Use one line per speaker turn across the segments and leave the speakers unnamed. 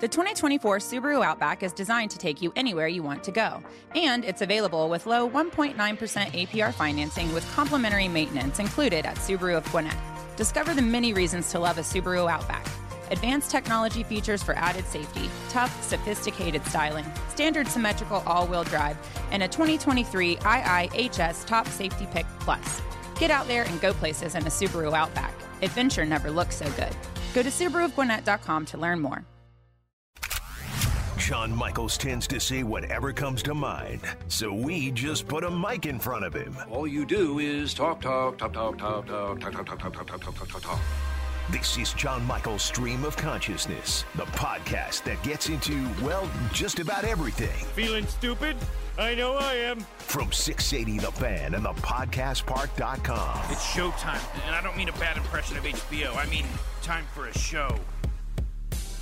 The 2024 Subaru Outback is designed to take you anywhere you want to go, and it's available with low 1.9% APR financing with complimentary maintenance included at Subaru of Gwinnett. Discover the many reasons to love a Subaru Outback. Advanced technology features for added safety, tough, sophisticated styling, standard symmetrical all wheel drive, and a 2023 IIHS Top Safety Pick Plus. Get out there and go places in a Subaru Outback. Adventure never looks so good. Go to SubaruofGwinnett.com to learn more.
John Michaels tends to say whatever comes to mind, so we just put a mic in front of him.
All you do is talk, talk, talk, talk, talk, talk, talk, talk, talk, talk, talk, talk, talk, talk, talk.
This is John Michael's Stream of Consciousness, the podcast that gets into, well, just about everything.
Feeling stupid? I know I am.
From 680 The Fan and the podcastpark.com.
It's showtime, and I don't mean a bad impression of HBO. I mean time for a show.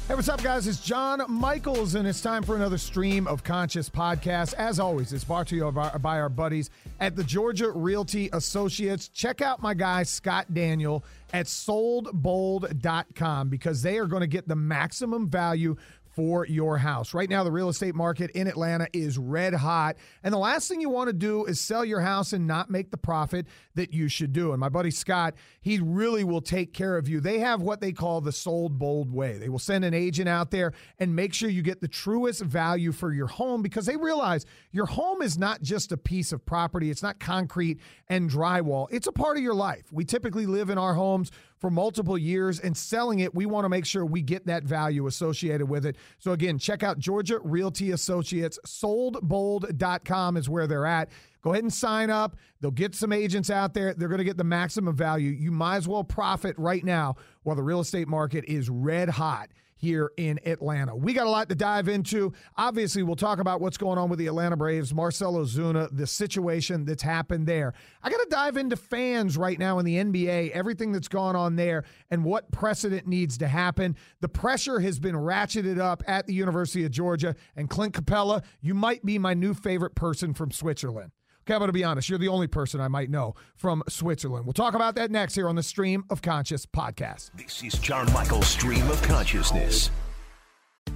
Hey, what's up, guys? It's John Michaels, and it's time for another stream of Conscious podcast. As always, it's brought to you by, our buddies at the Georgia Realty Associates. Check out my guy, Scott Daniel, at soldbold.com because they are going to get the maximum value for your house. Right now, the real estate market in Atlanta is red hot. And the last thing you want to do is sell your house and not make the profit that you should do. And my buddy Scott, he really will take care of you. They have what they call the sold bold way. They will send an agent out there and make sure you get the truest value for your home because they realize your home is not just a piece of property, it's not concrete and drywall, it's a part of your life. We typically live in our homes for multiple years and selling it, we want to make sure we get that value associated with it. So again, check out Georgia Realty Associates. Soldbold.com is where they're at. Go ahead and sign up. They'll get some agents out there. They're going to get the maximum value. You might as well profit right now while the real estate market is red hot here in Atlanta. We got a lot to dive into. Obviously, we'll talk about what's going on with the Atlanta Braves, Marcell Ozuna, the situation that's happened there. I got to dive into fans right now in the NBA, everything that's gone on there, and what precedent needs to happen. The pressure has been ratcheted up at the University of Georgia, and Clint Capela, you might be my new favorite person from Switzerland. Okay, I'm going to be honest. You're the only person I might know from Switzerland. We'll talk about that next here on the Stream of Conscious podcast.
This is John Michael's Stream of Consciousness.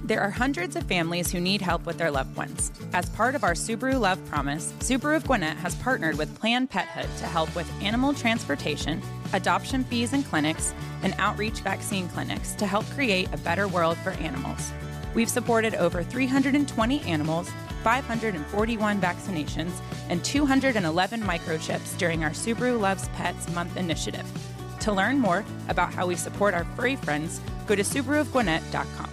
There are hundreds of families who need help with their loved ones. As part of our Subaru Love Promise, Subaru of Gwinnett has partnered with Planned Pethood to help with animal transportation, adoption fees and clinics, and outreach vaccine clinics to help create a better world for animals. We've supported over 320 animals 541 vaccinations, and 211 microchips during our Subaru Loves Pets Month initiative. To learn more about how we support our furry friends, go to SubaruofGwinnett.com.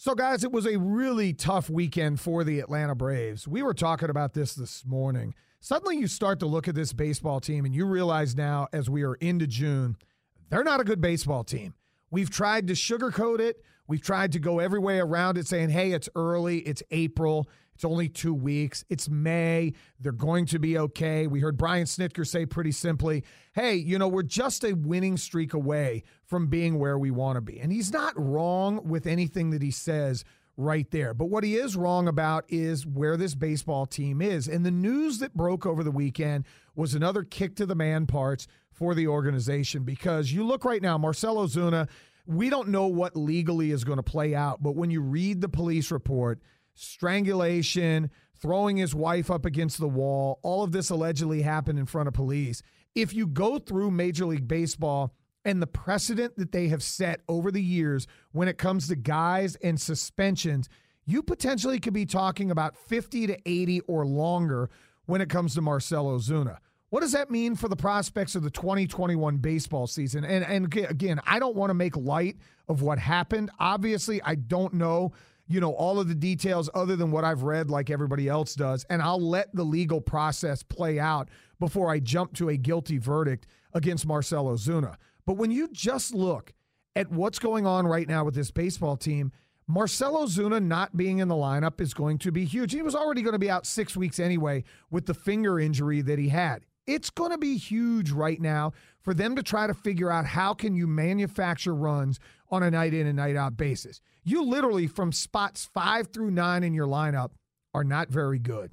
So, guys, it was a really tough weekend for the Atlanta Braves. We were talking about this this morning. Suddenly, you start to look at this baseball team and you realize now, as we are into June, they're not a good baseball team. We've tried to sugarcoat it. We've tried to go every way around it, saying, hey, it's early, it's April, it's only two weeks, it's May, they're going to be okay. We heard Brian Snitker say pretty simply, hey, you know, we're just a winning streak away from being where we want to be. And he's not wrong with anything that he says right there. But what he is wrong about is where this baseball team is. And the news that broke over the weekend was another kick to the man parts for the organization because you look right now, Marcell Ozuna, we don't know what legally is going to play out, but when you read the police report, strangulation, throwing his wife up against the wall, all of this allegedly happened in front of police. If you go through Major League Baseball and the precedent that they have set over the years when it comes to guys and suspensions, you potentially could be talking about 50 to 80 or longer when it comes to Marcell Ozuna. What does that mean for the prospects of the 2021 baseball season? And and again, I don't want to make light of what happened. Obviously, I don't know, you know, all of the details other than what I've read like everybody else does, and I'll let the legal process play out before I jump to a guilty verdict against Marcell Ozuna. But when you just look at what's going on right now with this baseball team, Marcell Ozuna not being in the lineup is going to be huge. He was already going to be out six weeks anyway with the finger injury that he had. It's going to be huge right now for them to try to figure out how can you manufacture runs on a night in and night out basis. You literally from spots five through nine in your lineup are not very good.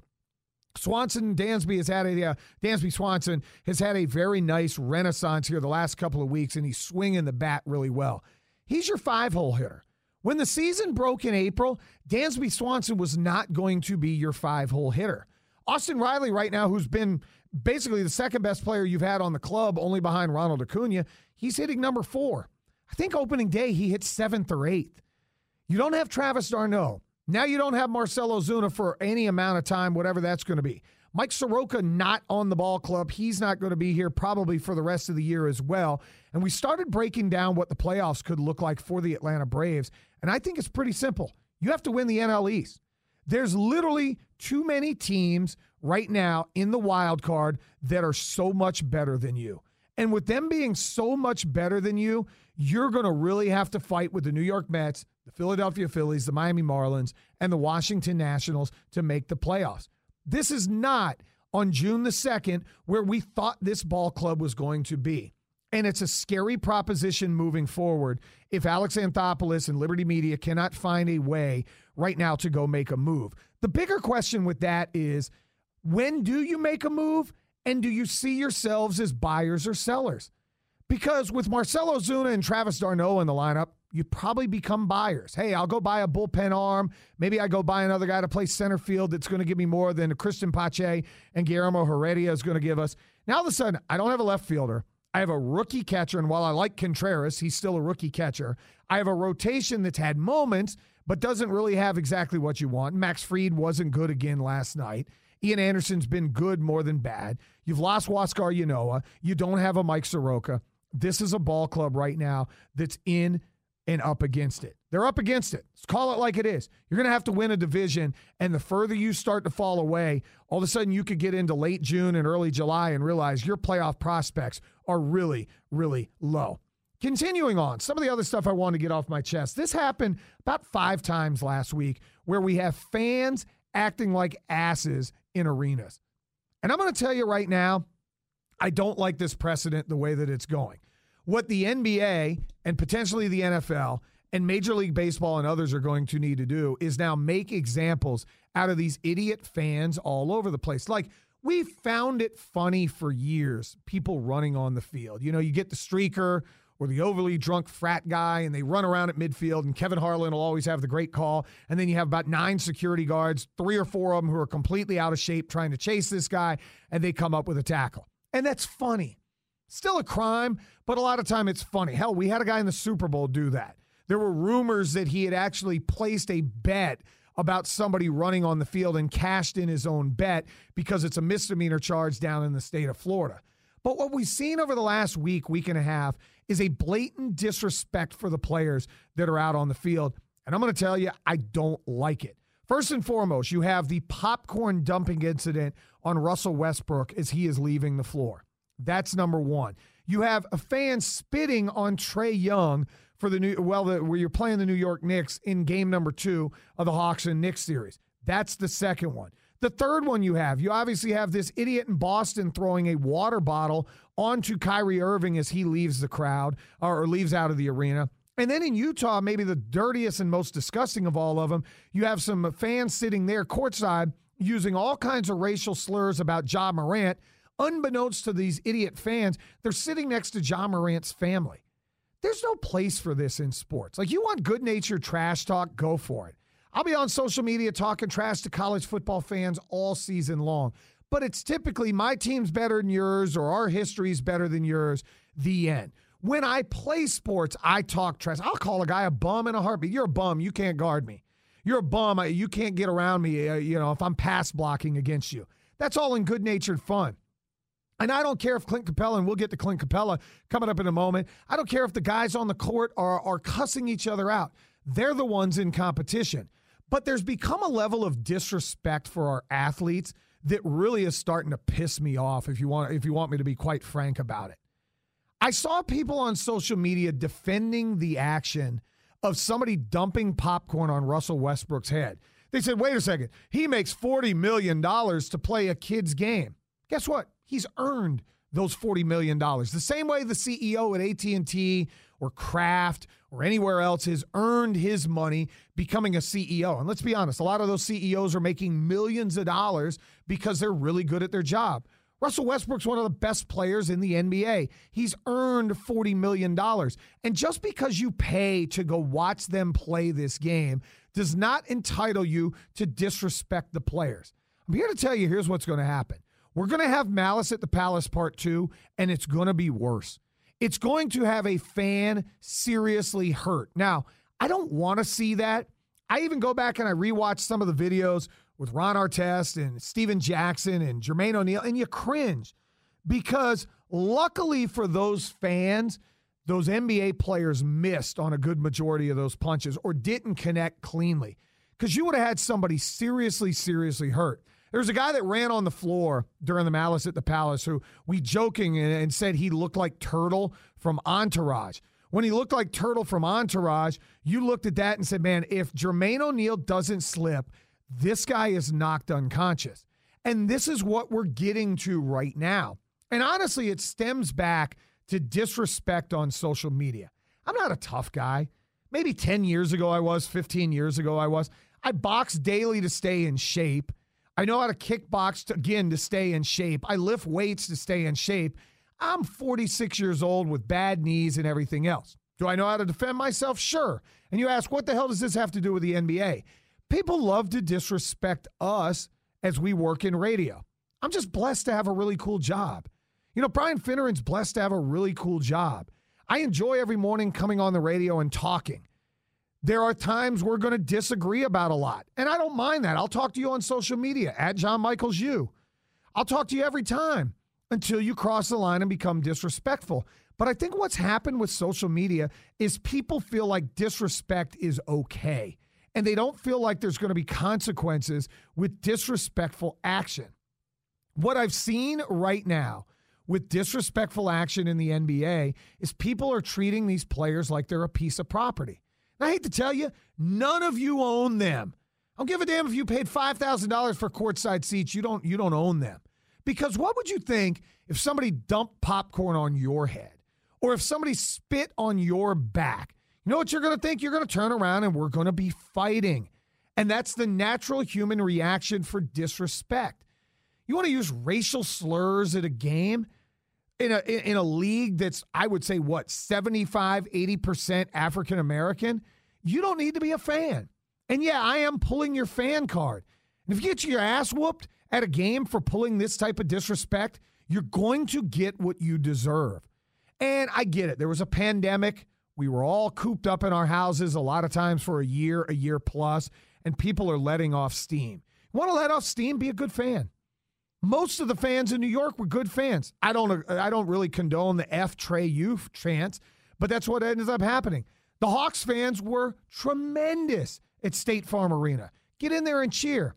Swanson Dansby has had a uh, Dansby Swanson has had a very nice renaissance here the last couple of weeks, and he's swinging the bat really well. He's your five hole hitter. When the season broke in April, Dansby Swanson was not going to be your five hole hitter. Austin Riley, right now, who's been basically the second best player you've had on the club, only behind Ronald Acuna, he's hitting number four. I think opening day he hit seventh or eighth. You don't have Travis d'Arnaud. Now you don't have Marcell Ozuna for any amount of time, whatever that's going to be. Mike Soroka not on the ball club. He's not going to be here probably for the rest of the year as well. And we started breaking down what the playoffs could look like for the Atlanta Braves. And I think it's pretty simple. You have to win the NL East. There's literally too many teams right now in the wild card that are so much better than you. And with them being so much better than you, you're going to really have to fight with the New York Mets, the Philadelphia Phillies, the Miami Marlins, and the Washington Nationals to make the playoffs. This is not on June the 2nd where we thought this ball club was going to be. And it's a scary proposition moving forward if Alex Anthopoulos and Liberty Media cannot find a way right now to go make a move. The bigger question with that is when do you make a move? And do you see yourselves as buyers or sellers? Because with Marcell Ozuna and Travis d'Arnaud in the lineup, you probably become buyers. Hey, I'll go buy a bullpen arm. Maybe I go buy another guy to play center field that's going to give me more than Cristian Pache and Guillermo Heredia is going to give us. Now, all of a sudden, I don't have a left fielder. I have a rookie catcher, and while I like Contreras, he's still a rookie catcher. I have a rotation that's had moments, but doesn't really have exactly what you want. Max Fried wasn't good again last night. Ian Anderson's been good more than bad. You've lost Huascar Ynoa. You don't have a Mike Soroka. This is a ball club right now that's in and up against it. They're up against it. Let's call it like it is. You're going to have to win a division, and the further you start to fall away, all of a sudden you could get into late June and early July and realize your playoff prospects are really, really low. Continuing on, some of the other stuff I want to get off my chest. This happened about five times last week where we have fans acting like asses in arenas. And I'm going to tell you right now, I don't like this precedent the way that it's going. What the NBA and potentially the NFL and Major League Baseball and others are going to need to do is now make examples out of these idiot fans all over the place. Like, we found it funny for years, people running on the field. You know, you get the streaker or the overly drunk frat guy, and they run around at midfield, and Kevin Harlan will always have the great call. And then you have about nine security guards, three or four of them who are completely out of shape trying to chase this guy, and they come up with a tackle. And that's funny. Still a crime, but a lot of time it's funny. Hell, we had a guy in the Super Bowl do that. There were rumors that he had actually placed a bet about somebody running on the field and cashed in his own bet because it's a misdemeanor charge down in the state of Florida. But what we've seen over the last week, week and a half, is a blatant disrespect for the players that are out on the field. And I'm going to tell you, I don't like it. First and foremost, you have the popcorn dumping incident on Russell Westbrook as he is leaving the floor. That's number one. You have a fan spitting on Trae Young for the new well, the, where you're playing the New York Knicks in game number two of the Hawks and Knicks series. That's the second one. The third one you have, you obviously have this idiot in Boston throwing a water bottle onto Kyrie Irving as he leaves the crowd or leaves out of the arena. And then in Utah, maybe the dirtiest and most disgusting of all of them, you have some fans sitting there courtside using all kinds of racial slurs about Ja Morant. Unbeknownst to these idiot fans, they're sitting next to John Morant's family. There's no place for this in sports. Like, you want good natured trash talk, go for it. I'll be on social media talking trash to college football fans all season long. But it's typically my team's better than yours or our history's better than yours. The end. When I play sports, I talk trash. I'll call a guy a bum in a heartbeat. You're a bum. You can't guard me. You're a bum. You can't get around me, uh, you know, if I'm pass blocking against you. That's all in good natured fun. And I don't care if Clint Capela, and we'll get to Clint Capela coming up in a moment. I don't care if the guys on the court are, are cussing each other out. They're the ones in competition. But there's become a level of disrespect for our athletes that really is starting to piss me off if you want if you want me to be quite frank about it. I saw people on social media defending the action of somebody dumping popcorn on Russell Westbrook's head. They said, wait a second, he makes $40 million to play a kid's game. Guess what? He's earned those $40 million. The same way the CEO at AT&T or Kraft or anywhere else has earned his money becoming a CEO. And let's be honest, a lot of those CEOs are making millions of dollars because they're really good at their job. Russell Westbrook's one of the best players in the NBA. He's earned $40 million. And just because you pay to go watch them play this game does not entitle you to disrespect the players. I'm here to tell you here's what's going to happen. We're going to have Malice at the Palace Part 2, and it's going to be worse. It's going to have a fan seriously hurt. Now, I don't want to see that. I even go back and I rewatch some of the videos with Ron Artest and Stephen Jackson and Jermaine O'Neal, and you cringe because luckily for those fans, those NBA players missed on a good majority of those punches or didn't connect cleanly because you would have had somebody seriously, seriously hurt. There was a guy that ran on the floor during the Malice at the Palace who we joking and said he looked like Turtle from Entourage. When he looked like Turtle from Entourage, you looked at that and said, man, if Jermaine O'Neal doesn't slip, this guy is knocked unconscious. And this is what we're getting to right now. And honestly, it stems back to disrespect on social media. I'm not a tough guy. Maybe 10 years ago I was, 15 years ago I was. I box daily to stay in shape. I know how to kickbox to, again to stay in shape. I lift weights to stay in shape. I'm 46 years old with bad knees and everything else. Do I know how to defend myself? Sure. And you ask, what the hell does this have to do with the NBA? People love to disrespect us as we work in radio. I'm just blessed to have a really cool job. You know, Brian Finneran's blessed to have a really cool job. I enjoy every morning coming on the radio and talking. There are times we're going to disagree about a lot. And I don't mind that. I'll talk to you on social media at John Michaels U. I'll talk to you every time until you cross the line and become disrespectful. But I think what's happened with social media is people feel like disrespect is okay. And they don't feel like there's going to be consequences with disrespectful action. What I've seen right now with disrespectful action in the NBA is people are treating these players like they're a piece of property. I hate to tell you, none of you own them. I don't give a damn if you paid five thousand dollars for courtside seats. You don't you don't own them. Because what would you think if somebody dumped popcorn on your head? Or if somebody spit on your back? You know what you're gonna think? You're gonna turn around and we're gonna be fighting. And that's the natural human reaction for disrespect. You want to use racial slurs at a game? In a in a league that's I would say what 75 80% African American, you don't need to be a fan. And yeah, I am pulling your fan card. And if you get your ass whooped at a game for pulling this type of disrespect, you're going to get what you deserve. And I get it. There was a pandemic. We were all cooped up in our houses a lot of times for a year, a year plus, and people are letting off steam. Want to let off steam? Be a good fan. Most of the fans in New York were good fans. I don't I don't really condone the F Trae youth chance, but that's what ends up happening. The Hawks fans were tremendous at State Farm Arena. Get in there and cheer.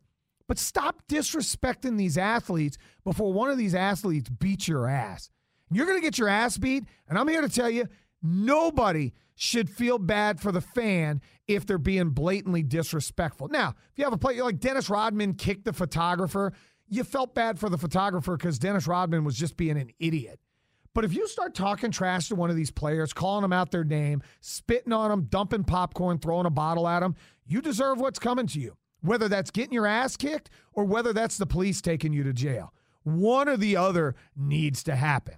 But stop disrespecting these athletes before one of these athletes beats your ass. You're going to get your ass beat, and I'm here to tell you nobody should feel bad for the fan if they're being blatantly disrespectful. Now, if you have a player like Dennis Rodman kicked the photographer, you felt bad for the photographer because Dennis Rodman was just being an idiot. But if you start talking trash to one of these players, calling them out their name, spitting on them, dumping popcorn, throwing a bottle at them, you deserve what's coming to you. Whether that's getting your ass kicked or whether that's the police taking you to jail. One or the other needs to happen.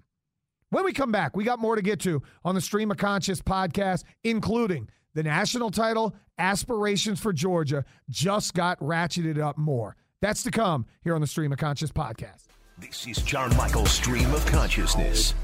When we come back, we got more to get to on the Stream of Conscious podcast, including the national title, aspirations for Georgia just got ratcheted up more. That's to come here on the Stream of Conscious podcast.
This is John Michael's Stream of Consciousness.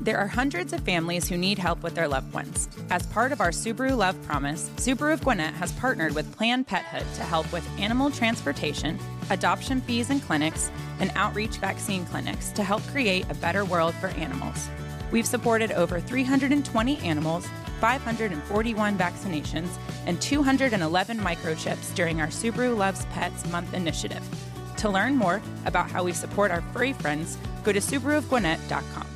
There are hundreds of families who need help with their loved ones. As part of our Subaru Love Promise, Subaru of Gwinnett has partnered with Planned Pethood to help with animal transportation, adoption fees and clinics, and outreach vaccine clinics to help create a better world for animals. We've supported over 320 animals 541 vaccinations, and 211 microchips during our Subaru Loves Pets Month initiative. To learn more about how we support our furry friends, go to SubaruofGwinnett.com.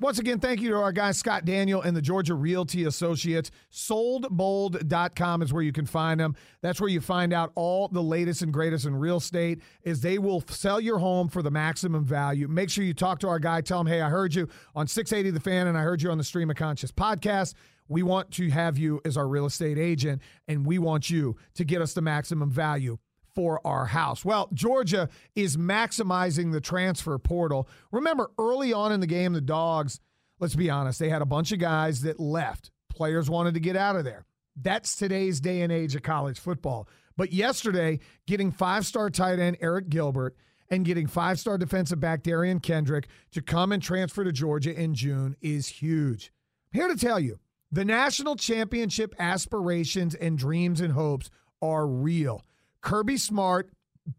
Once again, thank you to our guy Scott Daniel and the Georgia Realty Associates. Soldbold.com is where you can find them. That's where you find out all the latest and greatest in real estate is they will sell your home for the maximum value. Make sure you talk to our guy, tell him, "Hey, I heard you on 680 The Fan and I heard you on the Stream of Conscious podcast." We want to have you as our real estate agent and we want you to get us the maximum value for our house. Well, Georgia is maximizing the transfer portal. Remember, early on in the game, the Dogs, let's be honest, they had a bunch of guys that left. Players wanted to get out of there. That's today's day and age of college football. But yesterday, getting five star tight end Arik Gilbert and getting five star defensive back Derion Kendrick to come and transfer to Georgia in June is huge. I'm here to tell you the national championship aspirations and dreams and hopes are real. Kirby Smart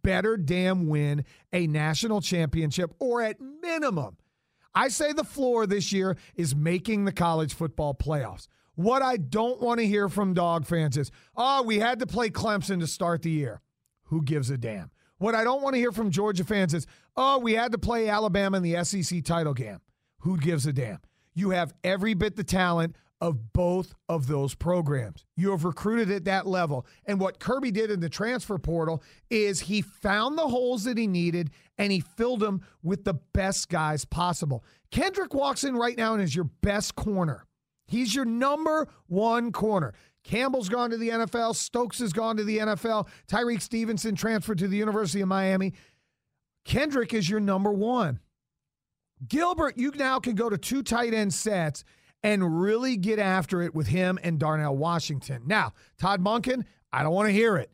better damn win a national championship or at minimum. I say the floor this year is making the college football playoffs. What I don't want to hear from dog fans is, oh, we had to play Clemson to start the year. Who gives a damn? What I don't want to hear from Georgia fans is, oh, we had to play Alabama in the SEC title game. Who gives a damn? You have every bit the talent of both of those programs. You have recruited at that level. And what Kirby did in the transfer portal is he found the holes that he needed and he filled them with the best guys possible. Kendrick walks in right now and is your best corner. He's your number one corner. Campbell's gone to the NFL. Stokes has gone to the NFL. Tyrique Stevenson transferred to the University of Miami. Kendrick is your number one. Gilbert, you now can go to two tight end sets and really get after it with him and Darnell Washington. Now, Todd Monken, I don't want to hear it.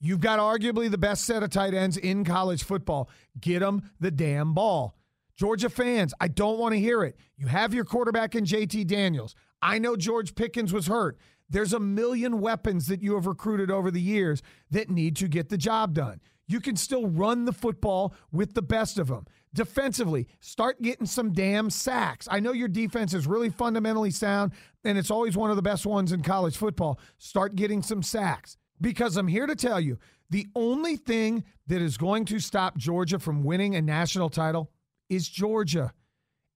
You've got arguably the best set of tight ends in college football. Get them the damn ball. Georgia fans, I don't want to hear it. You have your quarterback in JT Daniels. I know George Pickens was hurt. There's a million weapons that you have recruited over the years that need to get the job done. You can still run the football with the best of them. Defensively, start getting some damn sacks. I know your defense is really fundamentally sound, and it's always one of the best ones in college football. Start getting some sacks. Because I'm here to tell you the only thing that is going to stop Georgia from winning a national title is Georgia.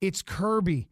It's Kirby.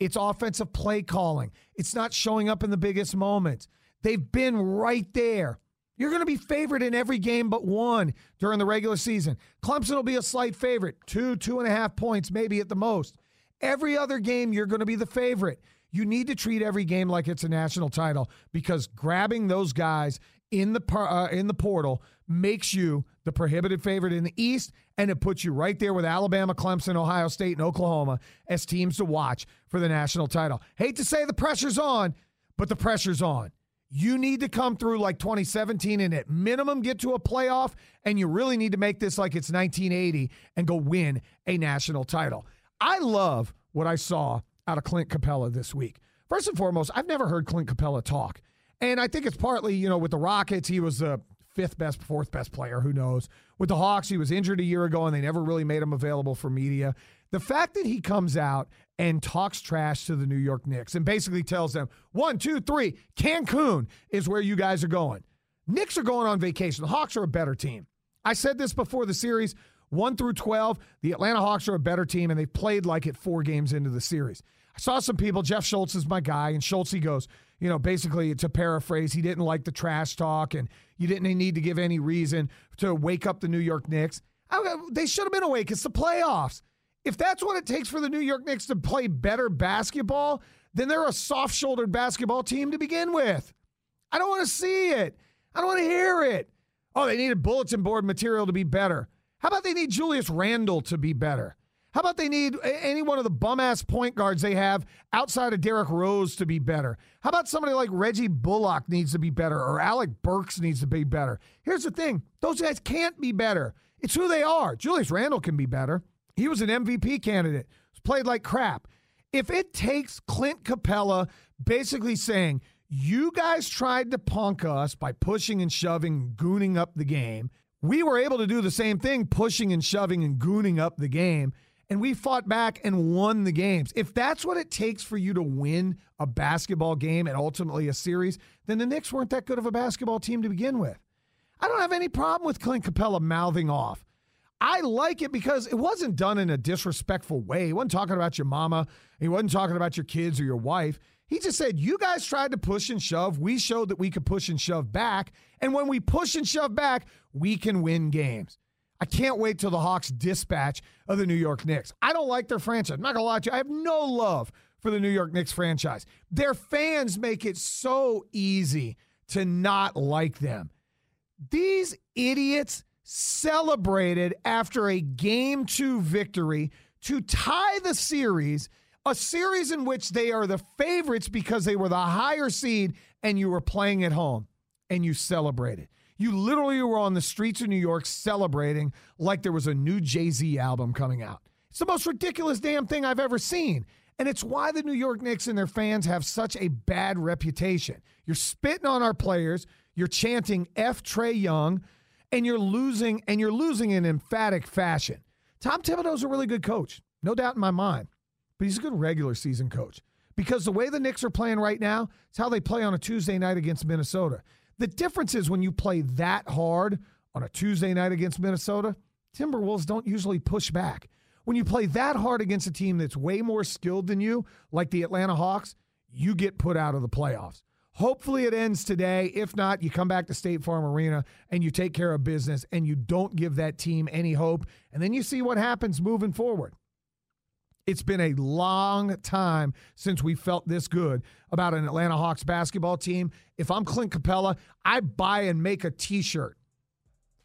It's offensive play calling. It's not showing up in the biggest moments. They've been right there. You're going to be favored in every game but one during the regular season. Clemson will be a slight favorite, two, two and a half points, maybe at the most. Every other game, you're going to be the favorite. You need to treat every game like it's a national title because grabbing those guys in the uh, in the portal makes you the prohibited favorite in the East, and it puts you right there with Alabama, Clemson, Ohio State, and Oklahoma as teams to watch for the national title. Hate to say the pressure's on, but the pressure's on. You need to come through like 2017 and at minimum get to a playoff, and you really need to make this like it's 1980 and go win a national title. I love what I saw out of Clint Capela this week. First and foremost, I've never heard Clint Capela talk. And I think it's partly, you know, with the Rockets, he was the fifth best, fourth best player, who knows. With the Hawks, he was injured a year ago and they never really made him available for media. The fact that he comes out and talks trash to the New York Knicks and basically tells them, one, two, three, Cancun is where you guys are going. Knicks are going on vacation. The Hawks are a better team. I said this before the series 1 through 12. The Atlanta Hawks are a better team, and they played like it four games into the series. I saw some people, Jeff Schultz is my guy, and Schultz, he goes, you know, basically to paraphrase, he didn't like the trash talk, and you didn't need to give any reason to wake up the New York Knicks. I, they should have been awake. It's the playoffs. If that's what it takes for the New York Knicks to play better basketball, then they're a soft shouldered basketball team to begin with. I don't want to see it. I don't want to hear it. Oh, they needed bulletin board material to be better. How about they need Julius Randle to be better? How about they need any one of the bum ass point guards they have outside of Derrick Rose to be better? How about somebody like Reggie Bullock needs to be better or Alec Burks needs to be better? Here's the thing those guys can't be better. It's who they are. Julius Randle can be better. He was an MVP candidate, played like crap. If it takes Clint Capela basically saying, you guys tried to punk us by pushing and shoving, gooning up the game. We were able to do the same thing, pushing and shoving and gooning up the game. And we fought back and won the games. If that's what it takes for you to win a basketball game and ultimately a series, then the Knicks weren't that good of a basketball team to begin with. I don't have any problem with Clint Capela mouthing off. I like it because it wasn't done in a disrespectful way. He wasn't talking about your mama. He wasn't talking about your kids or your wife. He just said, You guys tried to push and shove. We showed that we could push and shove back. And when we push and shove back, we can win games. I can't wait till the Hawks dispatch of the New York Knicks. I don't like their franchise. I'm not going to lie to you. I have no love for the New York Knicks franchise. Their fans make it so easy to not like them. These idiots celebrated after a game two victory to tie the series a series in which they are the favorites because they were the higher seed and you were playing at home and you celebrated. You literally were on the streets of New York celebrating like there was a new Jay Z album coming out. It's the most ridiculous damn thing I've ever seen. And it's why the New York Knicks and their fans have such a bad reputation. You're spitting on our players, you're chanting F Trae Young, and you're losing, and you're losing in emphatic fashion. Tom Thibodeau's a really good coach, no doubt in my mind but he's a good regular season coach because the way the Knicks are playing right now, it's how they play on a Tuesday night against Minnesota. The difference is when you play that hard on a Tuesday night against Minnesota, Timberwolves don't usually push back. When you play that hard against a team that's way more skilled than you, like the Atlanta Hawks, you get put out of the playoffs. Hopefully it ends today. If not, you come back to State Farm Arena and you take care of business and you don't give that team any hope. And then you see what happens moving forward. It's been a long time since we felt this good about an Atlanta Hawks basketball team. If I'm Clint Capela, I buy and make a t shirt.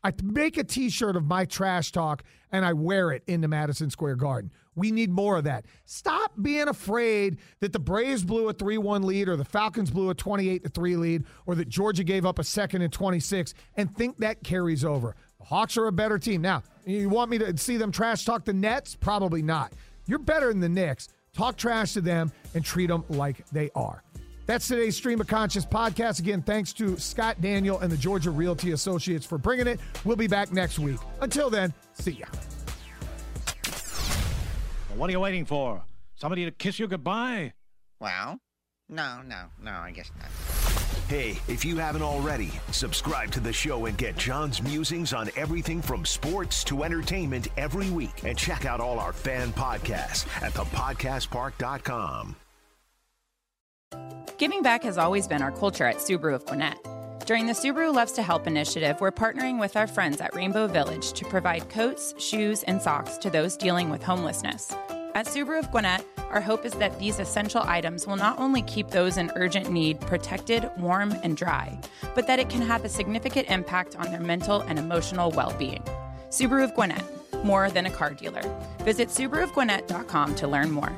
I make a t shirt of my trash talk and I wear it into Madison Square Garden. We need more of that. Stop being afraid that the Braves blew a 3 1 lead or the Falcons blew a 28 3 lead or that Georgia gave up a second and 26 and think that carries over. The Hawks are a better team. Now, you want me to see them trash talk the Nets? Probably not. You're better than the Knicks. Talk trash to them and treat them like they are. That's today's Stream of Conscious podcast. Again, thanks to Scott Daniel and the Georgia Realty Associates for bringing it. We'll be back next week. Until then, see ya.
What are you waiting for? Somebody to kiss you goodbye?
Well, no, no, no, I guess not.
Hey, if you haven't already, subscribe to the show and get John's musings on everything from sports to entertainment every week. And check out all our fan podcasts at thepodcastpark.com.
Giving back has always been our culture at Subaru of Gwinnett. During the Subaru Loves to Help initiative, we're partnering with our friends at Rainbow Village to provide coats, shoes, and socks to those dealing with homelessness. At Subaru of Gwinnett, our hope is that these essential items will not only keep those in urgent need protected, warm, and dry, but that it can have a significant impact on their mental and emotional well being. Subaru of Gwinnett, more than a car dealer. Visit SubaruofGwinnett.com to learn more.